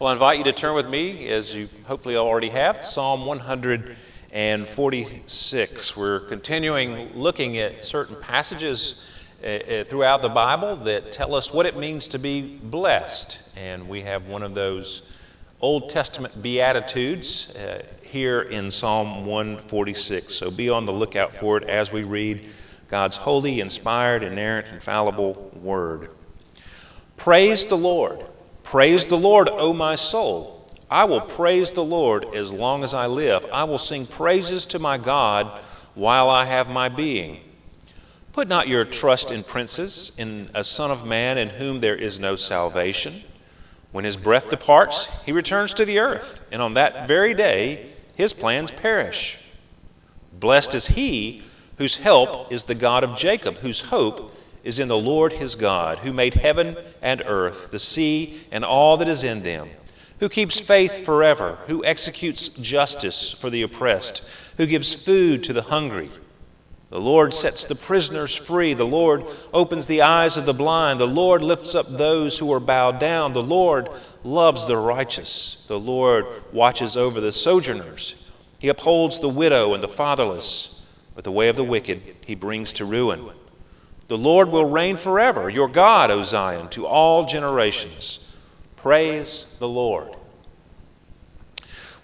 Well, I invite you to turn with me, as you hopefully already have, Psalm 146. We're continuing looking at certain passages uh, uh, throughout the Bible that tell us what it means to be blessed. And we have one of those Old Testament Beatitudes uh, here in Psalm 146. So be on the lookout for it as we read God's holy, inspired, inerrant, infallible word. Praise the Lord. Praise the Lord, O my soul. I will praise the Lord as long as I live. I will sing praises to my God while I have my being. Put not your trust in princes, in a son of man in whom there is no salvation. When his breath departs, he returns to the earth, and on that very day his plans perish. Blessed is he whose help is the God of Jacob, whose hope is in the Lord his God, who made heaven and earth, the sea, and all that is in them, who keeps faith forever, who executes justice for the oppressed, who gives food to the hungry. The Lord sets the prisoners free. The Lord opens the eyes of the blind. The Lord lifts up those who are bowed down. The Lord loves the righteous. The Lord watches over the sojourners. He upholds the widow and the fatherless, but the way of the wicked he brings to ruin. The Lord will reign forever, your God, O Zion, to all generations. Praise the Lord. Well,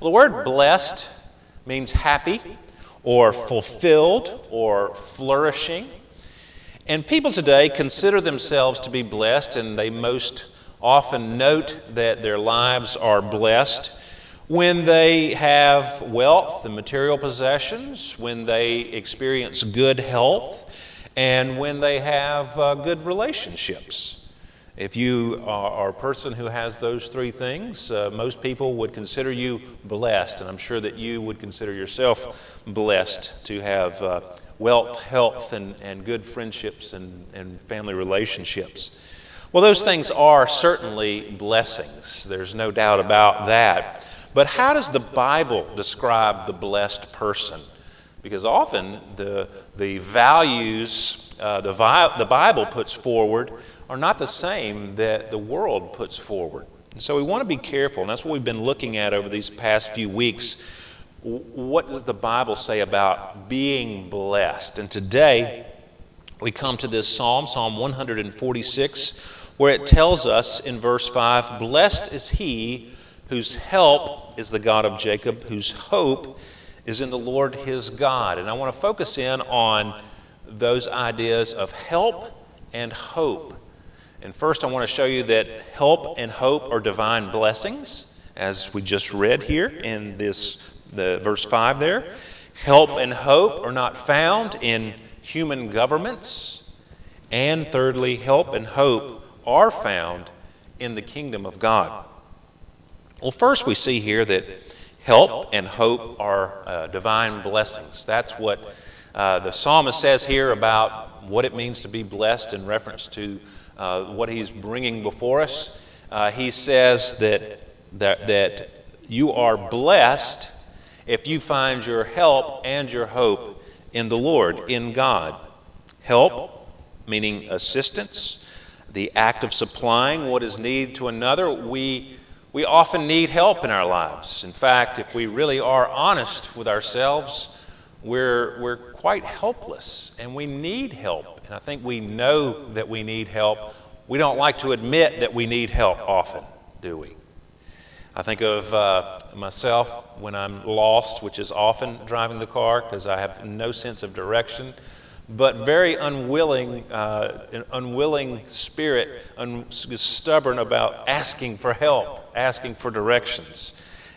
the word blessed means happy or fulfilled or flourishing. And people today consider themselves to be blessed, and they most often note that their lives are blessed when they have wealth and material possessions, when they experience good health, and when they have uh, good relationships. If you are, a person who has those three things, uh, most people would consider you blessed, and I'm sure that you would consider yourself blessed to have uh, wealth, health, and, and good friendships and, and family relationships. Well, those things are certainly blessings. There's no doubt about that. But how does the Bible describe the blessed person? Because often the, the values uh, the, vi- the Bible puts forward are not the same that the world puts forward. And so we want to be careful, and that's what we've been looking at over these past few weeks. What does the Bible say about being blessed? And today we come to this psalm, Psalm 146, where it tells us in verse 5 Blessed is he whose help is the God of Jacob, whose hope is in the Lord his God. And I want to focus in on those ideas of help and hope. And first, I want to show you that help and hope are divine blessings, as we just read here in this the verse 5 there. Help and hope are not found in human governments. And thirdly, help and hope are found in the kingdom of God. Well, first, we see here that help and hope are uh, divine blessings. That's what uh, the psalmist says here about what it means to be blessed in reference to uh, what he's bringing before us. Uh, he says that, that, that you are blessed if you find your help and your hope in the Lord, in God. Help, meaning assistance, the act of supplying what is needed to another. We we often need help in our lives. In fact, if we really are honest with ourselves, we're, we're quite helpless and we need help. And I think we know that we need help. We don't like to admit that we need help often, do we? I think of uh, myself when I'm lost, which is often driving the car because I have no sense of direction but very unwilling, uh, an unwilling spirit, un- stubborn about asking for help, asking for directions.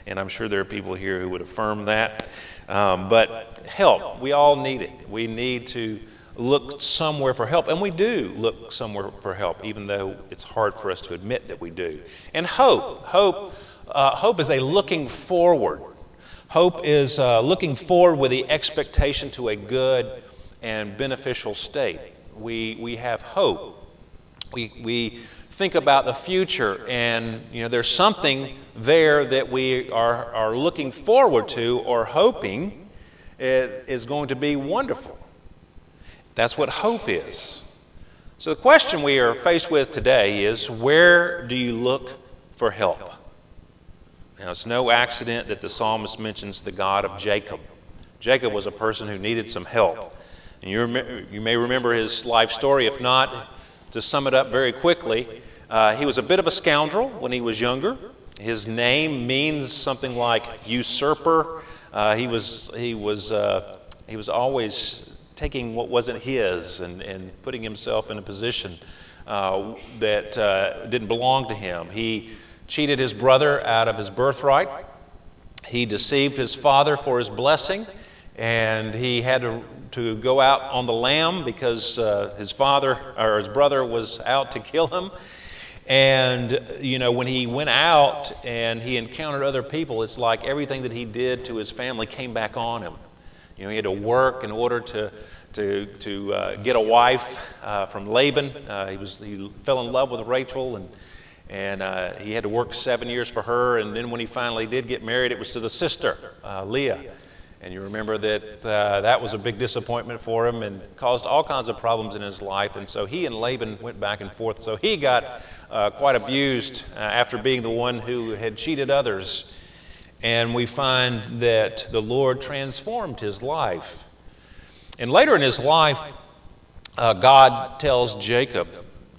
And I'm sure there are people here who would affirm that. Um, but help, we all need it. We need to look somewhere for help. And we do look somewhere for help, even though it's hard for us to admit that we do. And hope. Hope, uh, hope is a looking forward. Hope is uh, looking forward with the expectation to a good and beneficial state. We, we have hope. We, we think about the future, and you know, there's something there that we are, are looking forward to or hoping is going to be wonderful. That's what hope is. So, the question we are faced with today is where do you look for help? Now, it's no accident that the psalmist mentions the God of Jacob. Jacob was a person who needed some help. And you, rem- you may remember his life story. If not, to sum it up very quickly, uh, he was a bit of a scoundrel when he was younger. His name means something like usurper. Uh, he was he was uh, he was always taking what wasn't his and, and putting himself in a position uh, that uh, didn't belong to him. He cheated his brother out of his birthright. He deceived his father for his blessing, and he had to, to go out on the lam because uh, his father or his brother was out to kill him. And, you know, when he went out and he encountered other people, it's like everything that he did to his family came back on him. You know, he had to work in order to, to, to uh, get a wife uh, from Laban. Uh, he, was, he fell in love with Rachel, and, and uh, he had to work seven years for her. And then when he finally did get married, it was to the sister, uh, Leah. And you remember that uh, that was a big disappointment for him and caused all kinds of problems in his life. And so he and Laban went back and forth. So he got uh, quite abused uh, after being the one who had cheated others. And we find that the Lord transformed his life. And later in his life, uh, God tells Jacob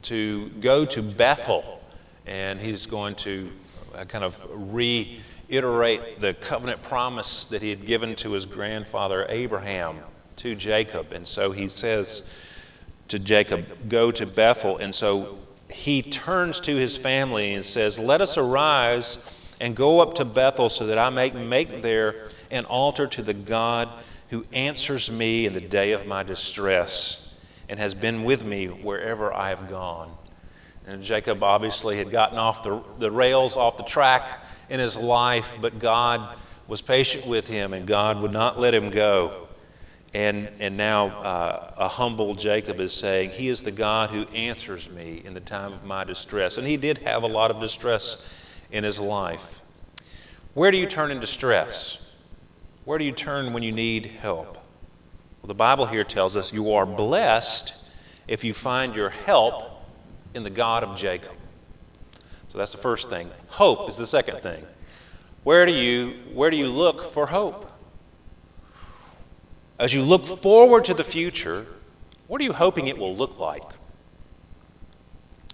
to go to Bethel. And he's going to uh, kind of re iterate the covenant promise that he had given to his grandfather Abraham to Jacob. And so he says to Jacob, Go to Bethel. And so he turns to his family and says, Let us arise and go up to Bethel so that I may make there an altar to the God who answers me in the day of my distress and has been with me wherever I have gone. And Jacob obviously had gotten off the, the rails, off the track in his life, but God was patient with him and God would not let him go. And, and now uh, a humble Jacob is saying, He is the God who answers me in the time of my distress. And he did have a lot of distress in his life. Where do you turn in distress? Where do you turn when you need help? Well, the Bible here tells us you are blessed if you find your help in the God of Jacob. So that's the first thing. Hope is the second thing. Where do you, where do you look for hope? As you look forward to the future, what are you hoping it will look like?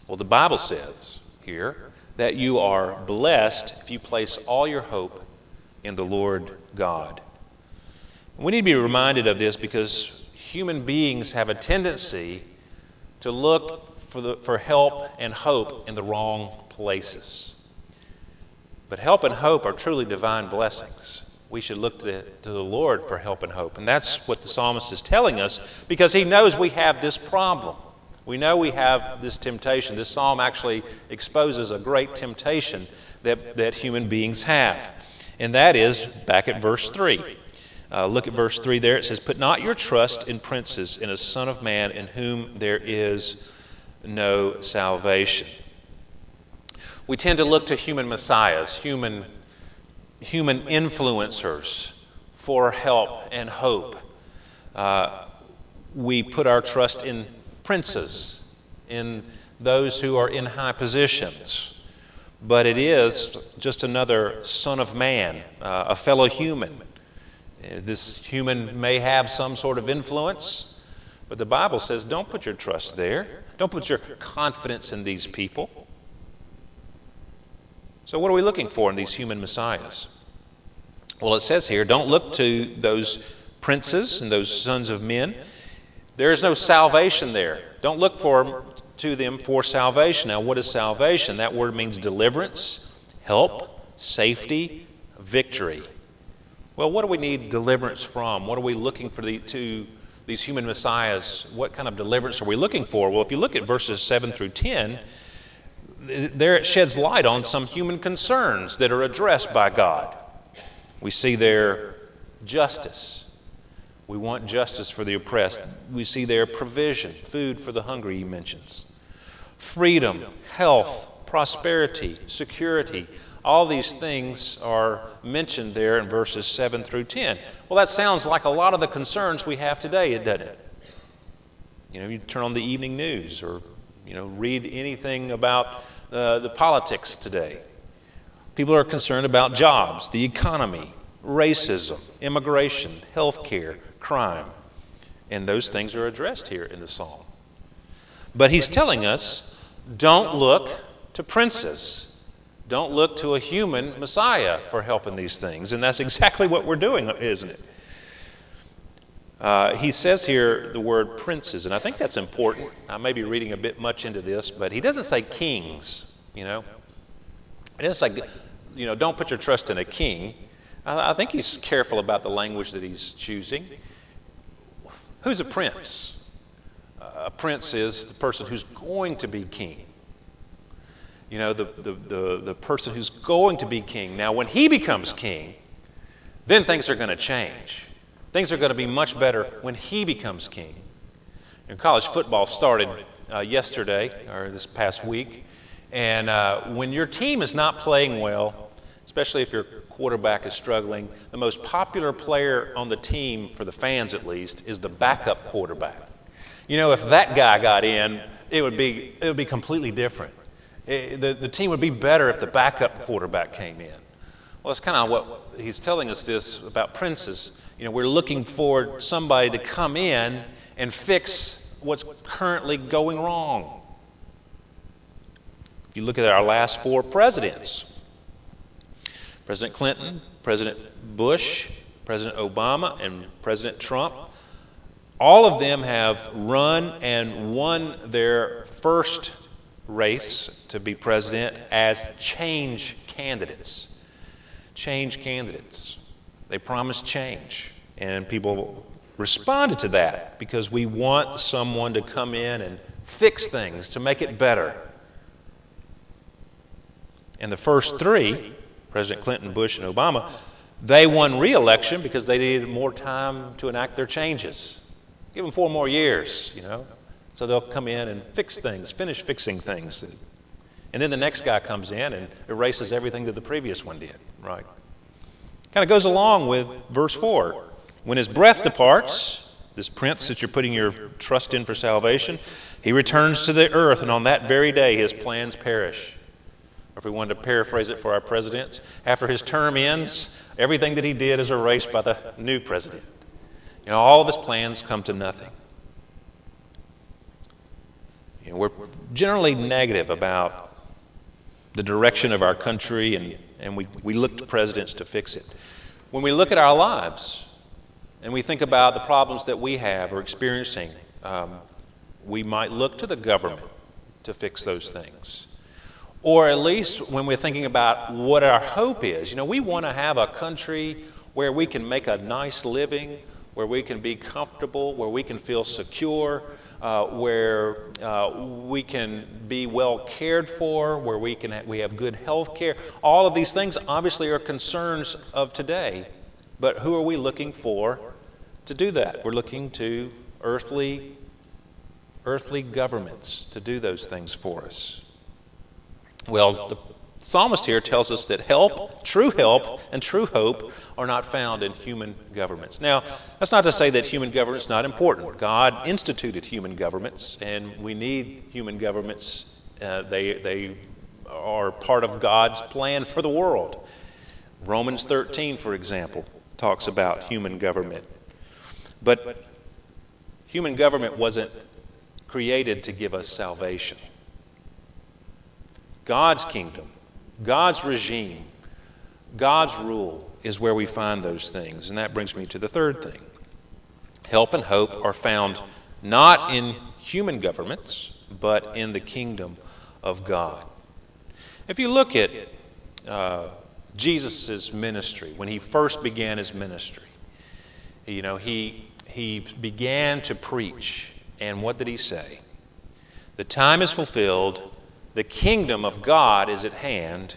Well, the Bible says here that you are blessed if you place all your hope in the Lord God. We need to be reminded of this because human beings have a tendency to look for, the, for help and hope in the wrong places. But help and hope are truly divine blessings. We should look to the, to the Lord for help and hope. And that's what the psalmist is telling us because he knows we have this problem. We know we have this temptation. This psalm actually exposes a great temptation that, that human beings have. And that is back at verse 3. Uh, look at verse 3 there. It says, Put not your trust in princes, in a son of man in whom there is no salvation we tend to look to human messiahs, human, human influencers for help and hope. Uh, we put our trust in princes, in those who are in high positions. But it is just another son of man, uh, a fellow human. Uh, this human may have some sort of influence, but the Bible says don't put your trust there. Don't put your confidence in these people. So, what are we looking for in these human messiahs? Well, it says here don't look to those princes and those sons of men. There is no salvation there. Don't look for to them for salvation. Now, what is salvation? That word means deliverance, help, safety, victory. Well, what do we need deliverance from? What are we looking for the, to these human messiahs? What kind of deliverance are we looking for? Well, if you look at verses 7 through 10, there it sheds light on some human concerns that are addressed by God. We see there justice. We want justice for the oppressed. We see there provision, food for the hungry, he mentions. Freedom, health, prosperity, security. All these things are mentioned there in verses 7 through 10. Well, that sounds like a lot of the concerns we have today, doesn't it? You know, you turn on the evening news or, you know, read anything about uh, the politics today. People are concerned about jobs, the economy, racism, immigration, health care, crime. And those things are addressed here in the psalm. But he's telling us don't look to princes. Don't look to a human Messiah for help in these things. And that's exactly what we're doing, isn't it? Uh, he says here the word princes, and I think that's important. I may be reading a bit much into this, but he doesn't say kings, you know. It's like, you know, don't put your trust in a king. I, I think he's careful about the language that he's choosing. Who's a prince? Uh, a prince is the person who's going to be king. You know, the, the, the, the person who's going to be king. Now, when he becomes king, then things are going to change. Things are going to be much better when he becomes king. And college football started uh, yesterday, or this past week. And uh, when your team is not playing well, especially if your quarterback is struggling, the most popular player on the team, for the fans at least, is the backup quarterback. You know, if that guy got in, it would be, it would be completely different. The, the team would be better if the backup quarterback came in. Well, it's kind of what he's telling us this about princes. You know, we're looking for somebody to come in and fix what's currently going wrong. If you look at our last four presidents President Clinton, President Bush, President Obama, and President Trump all of them have run and won their first race to be president as change candidates. Change candidates. They promised change, and people responded to that because we want someone to come in and fix things, to make it better. And the first three, President Clinton, Bush, and Obama, they won re election because they needed more time to enact their changes. Give them four more years, you know. So they'll come in and fix things, finish fixing things. And then the next guy comes in and erases everything that the previous one did, right? Kind of goes along with verse 4. When his breath departs, this prince that you're putting your trust in for salvation, he returns to the earth, and on that very day his plans perish. Or if we wanted to paraphrase it for our presidents, after his term ends, everything that he did is erased by the new president. You know, all of his plans come to nothing. You know, we're generally negative about the direction of our country, and, and we, we look to presidents to fix it. When we look at our lives and we think about the problems that we have or experiencing, um, we might look to the government to fix those things. Or at least when we're thinking about what our hope is. You know, we want to have a country where we can make a nice living, where we can be comfortable, where we can feel secure, uh, where uh, we can be well cared for, where we, can ha- we have good health care. All of these things obviously are concerns of today. But who are we looking for to do that? We're looking to earthly, earthly governments to do those things for us. Well, the psalmist here tells us that help, true help, and true hope are not found in human governments. Now, that's not to say that human government's not important. God instituted human governments, and we need human governments. Uh, they, they are part of God's plan for the world. Romans 13, for example, talks about human government. But human government wasn't created to give us salvation. God's kingdom God's regime, God's rule is where we find those things. And that brings me to the third thing. Help and hope are found not in human governments, but in the kingdom of God. If you look at uh, Jesus' ministry, when he first began his ministry, you know, he, he began to preach. And what did he say? The time is fulfilled the kingdom of God is at hand.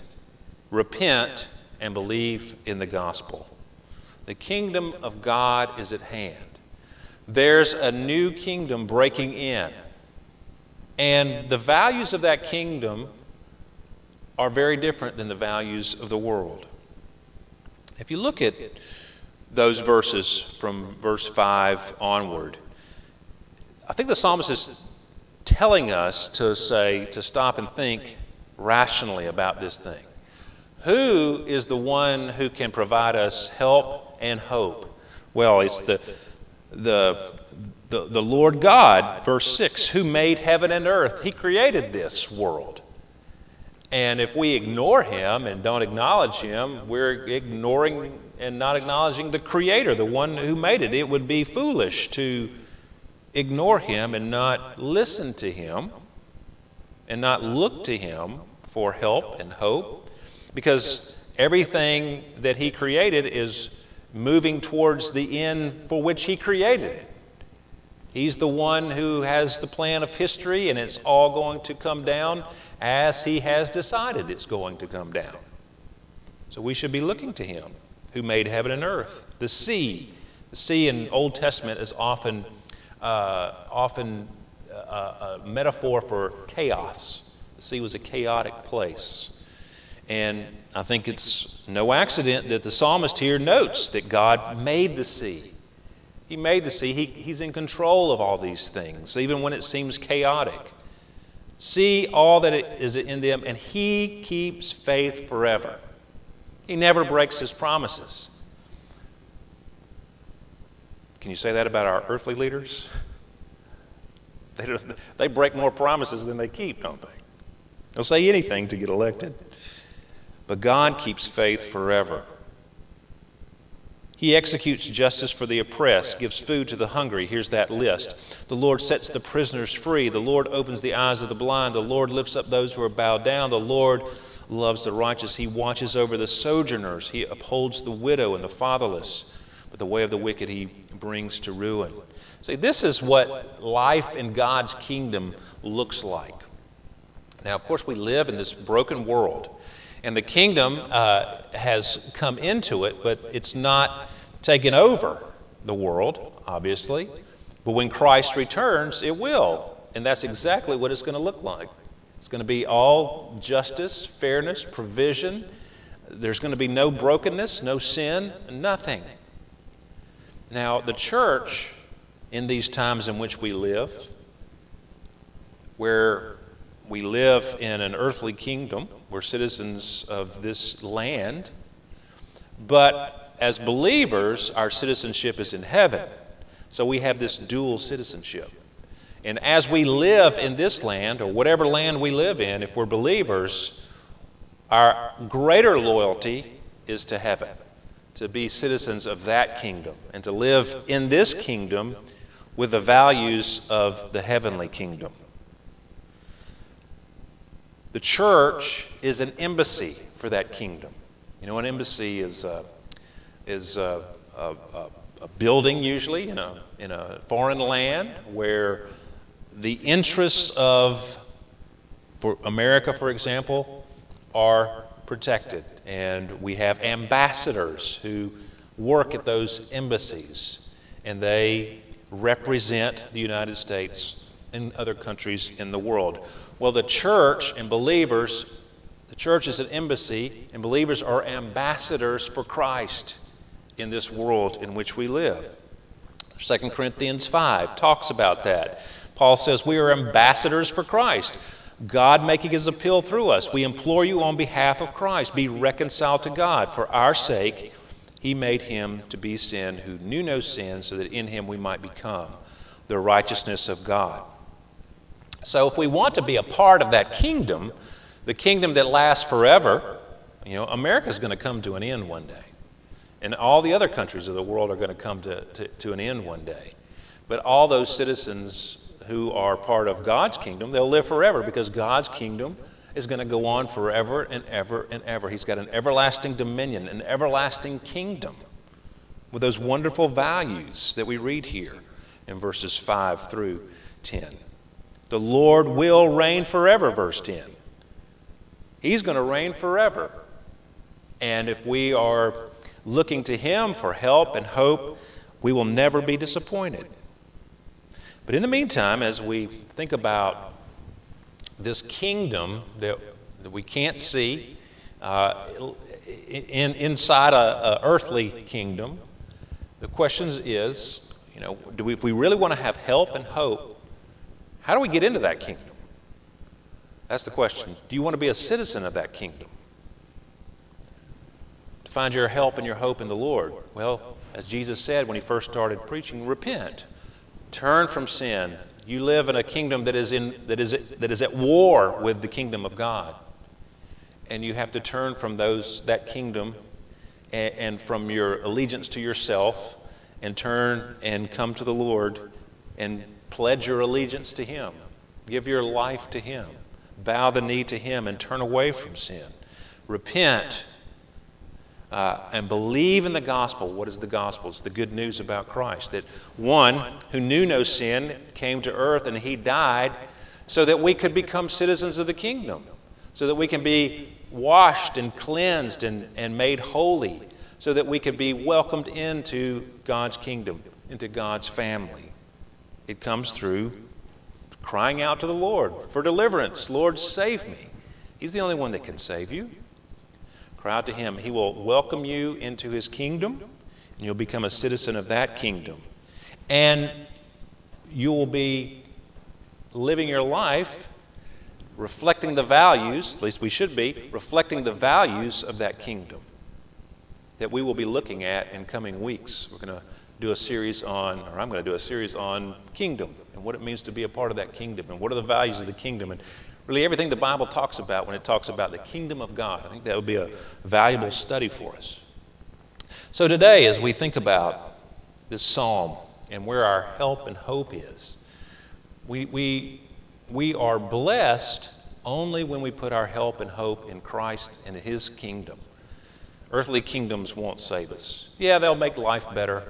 Repent and believe in the gospel. The kingdom of God is at hand. There's a new kingdom breaking in. And the values of that kingdom are very different than the values of the world. If you look at those verses from verse 5 onward, I think the psalmist is telling us to say, to stop and think rationally about this thing. Who is the one who can provide us help and hope? Well, it's the, the, the, the Lord God, verse 6, who made heaven and earth. He created this world. And if we ignore him and don't acknowledge him, we're ignoring and not acknowledging the creator, the one who made it. It would be foolish to ignore him and not listen to him and not look to him for help and hope because everything that he created is moving towards the end for which he created it. He's the one who has the plan of history, and it's all going to come down as He has decided it's going to come down. So we should be looking to Him who made heaven and earth. The sea. The sea in Old Testament is often, often uh, a metaphor for chaos. The sea was a chaotic place. And I think it's no accident that the psalmist here notes that God made the sea. He made the sea. He, he's in control of all these things, even when it seems chaotic. See all that is in them, and He keeps faith forever. He never breaks His promises. Can you say that about our earthly leaders? They, they break more promises than they keep, don't they? They'll say anything to get elected. But God keeps faith forever. He executes justice for the oppressed, gives food to the hungry. Here's that list. The Lord sets the prisoners free. The Lord opens the eyes of the blind. The Lord lifts up those who are bowed down. The Lord loves the righteous. He watches over the sojourners. He upholds the widow and the fatherless. But the way of the wicked he brings to ruin. See, this is what life in God's kingdom looks like. Now, of course, we live in this broken world. And the kingdom uh, has come into it, but it's not taken over the world, obviously. But when Christ returns, it will. And that's exactly what it's going to look like. It's going to be all justice, fairness, provision. There's going to be no brokenness, no sin, nothing. Now, the church, in these times in which we live, where we live in an earthly kingdom, we're citizens of this land. But as believers, our citizenship is in heaven. So we have this dual citizenship. And as we live in this land, or whatever land we live in, if we're believers, our greater loyalty is to heaven, to be citizens of that kingdom, and to live in this kingdom with the values of the heavenly kingdom. The church is an embassy for that kingdom. You know, an embassy is, uh, is uh, a, a, a, building usually in a, in a foreign land where the interests of for America, for example, are protected. And we have ambassadors who work at those embassies, and they represent the United States in other countries in the world. Well, the church and believers, the church is an embassy, and believers are ambassadors for Christ in this world in which we live. 2 Corinthians 5 talks about that. Paul says, We are ambassadors for Christ. God making his appeal through us. We implore you on behalf of Christ, be reconciled to God. For our sake, he made him to be sin who knew no sin, so that in him we might become the righteousness of God. So, if we want to be a part of that kingdom, the kingdom that lasts forever, you know, America is going to come to an end one day. And all the other countries of the world are going to come to, to, to an end one day. But all those citizens who are part of God's kingdom, they'll live forever because God's kingdom is going to go on forever and ever and ever. He's got an everlasting dominion, an everlasting kingdom with those wonderful values that we read here in verses 5 through 10. The Lord will reign forever, verse 10. He's going to reign forever. And if we are looking to Him for help and hope, we will never be disappointed. But in the meantime, as we think about this kingdom that, that we can't see uh, in, inside a, a, earthly kingdom, the question is, you know, do we, if we really want to have help and hope, how do we get into that kingdom? That's the question. Do you want to be a citizen of that kingdom? To find your help and your hope in the Lord? Well, as Jesus said when he first started preaching, repent. Turn from sin. You live in a kingdom that is, in, that is, that is at war with the kingdom of God. And you have to turn from those, that kingdom and, and from your allegiance to yourself and turn and come to the Lord and pledge your allegiance to Him. Give your life to Him. Bow the knee to Him and turn away from sin. Repent uh, and believe in the gospel. What is the gospel? It's the good news about Christ. That one who knew no sin came to earth and He died so that we could become citizens of the kingdom, so that we can be washed and cleansed and, and made holy, so that we could be welcomed into God's kingdom, into God's family. It comes through crying out to the Lord for deliverance. Lord, save me. He's the only one that can save you. Cry out to Him. He will welcome you into His kingdom, and you'll become a citizen of that kingdom. And you will be living your life reflecting the values, at least we should be, reflecting the values of that kingdom that we will be looking at in coming weeks. We're going to do a series on, or I'm going to do a series on kingdom and what it means to be a part of that kingdom and what are the values of the kingdom and really everything the Bible talks about when it talks about the kingdom of God. I think that would be a valuable study for us. So today, as we think about this psalm and where our help and hope is, we, we, we are blessed only when we put our help and hope in Christ and His kingdom. Earthly kingdoms won't save us. Yeah, they'll make life better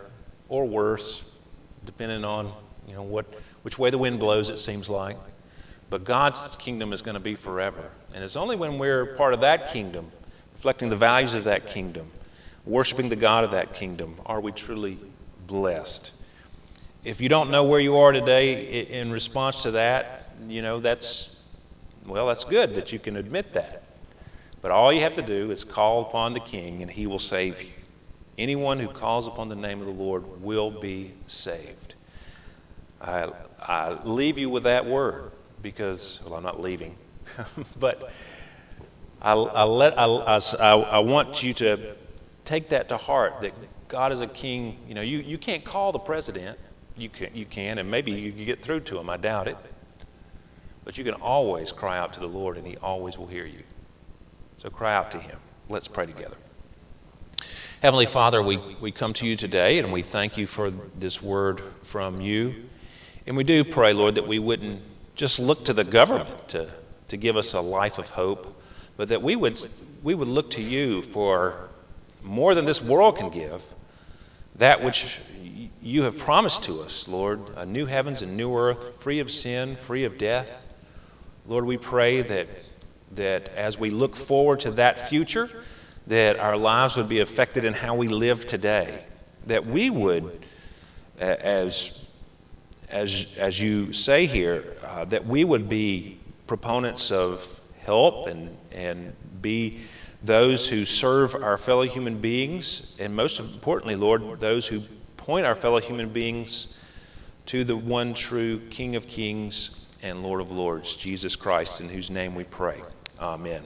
or worse, depending on you know what which way the wind blows. It seems like, but God's kingdom is going to be forever, and it's only when we're part of that kingdom, reflecting the values of that kingdom, worshiping the God of that kingdom, are we truly blessed. If you don't know where you are today in response to that, you know that's well, that's good that you can admit that. But all you have to do is call upon the King, and he will save you. Anyone who calls upon the name of the Lord will be saved. I, I leave you with that word because, well, I'm not leaving, but I, I, let, I, I, I want you to take that to heart that God is a king. You know, you, you can't call the president. You can, you can, and maybe you can get through to him. I doubt it. But you can always cry out to the Lord, and He always will hear you. So cry out to Him. Let's pray together. Heavenly Father, we, we come to you today and we thank you for this word from you. And we do pray, Lord, that we wouldn't just look to the government to, to give us a life of hope, but that we would, we would look to you for more than this world can give, that which you have promised to us, Lord, a new heavens and new earth, free of sin, free of death. Lord, we pray that, that as we look forward to that future, that our lives would be affected in how we live today. That we would, as, as, as you say here, uh, that we would be proponents of help and, and be those who serve our fellow human beings, and most importantly, Lord, those who point our fellow human beings to the one true King of Kings and Lord of Lords, Jesus Christ, in whose name we pray. Amen.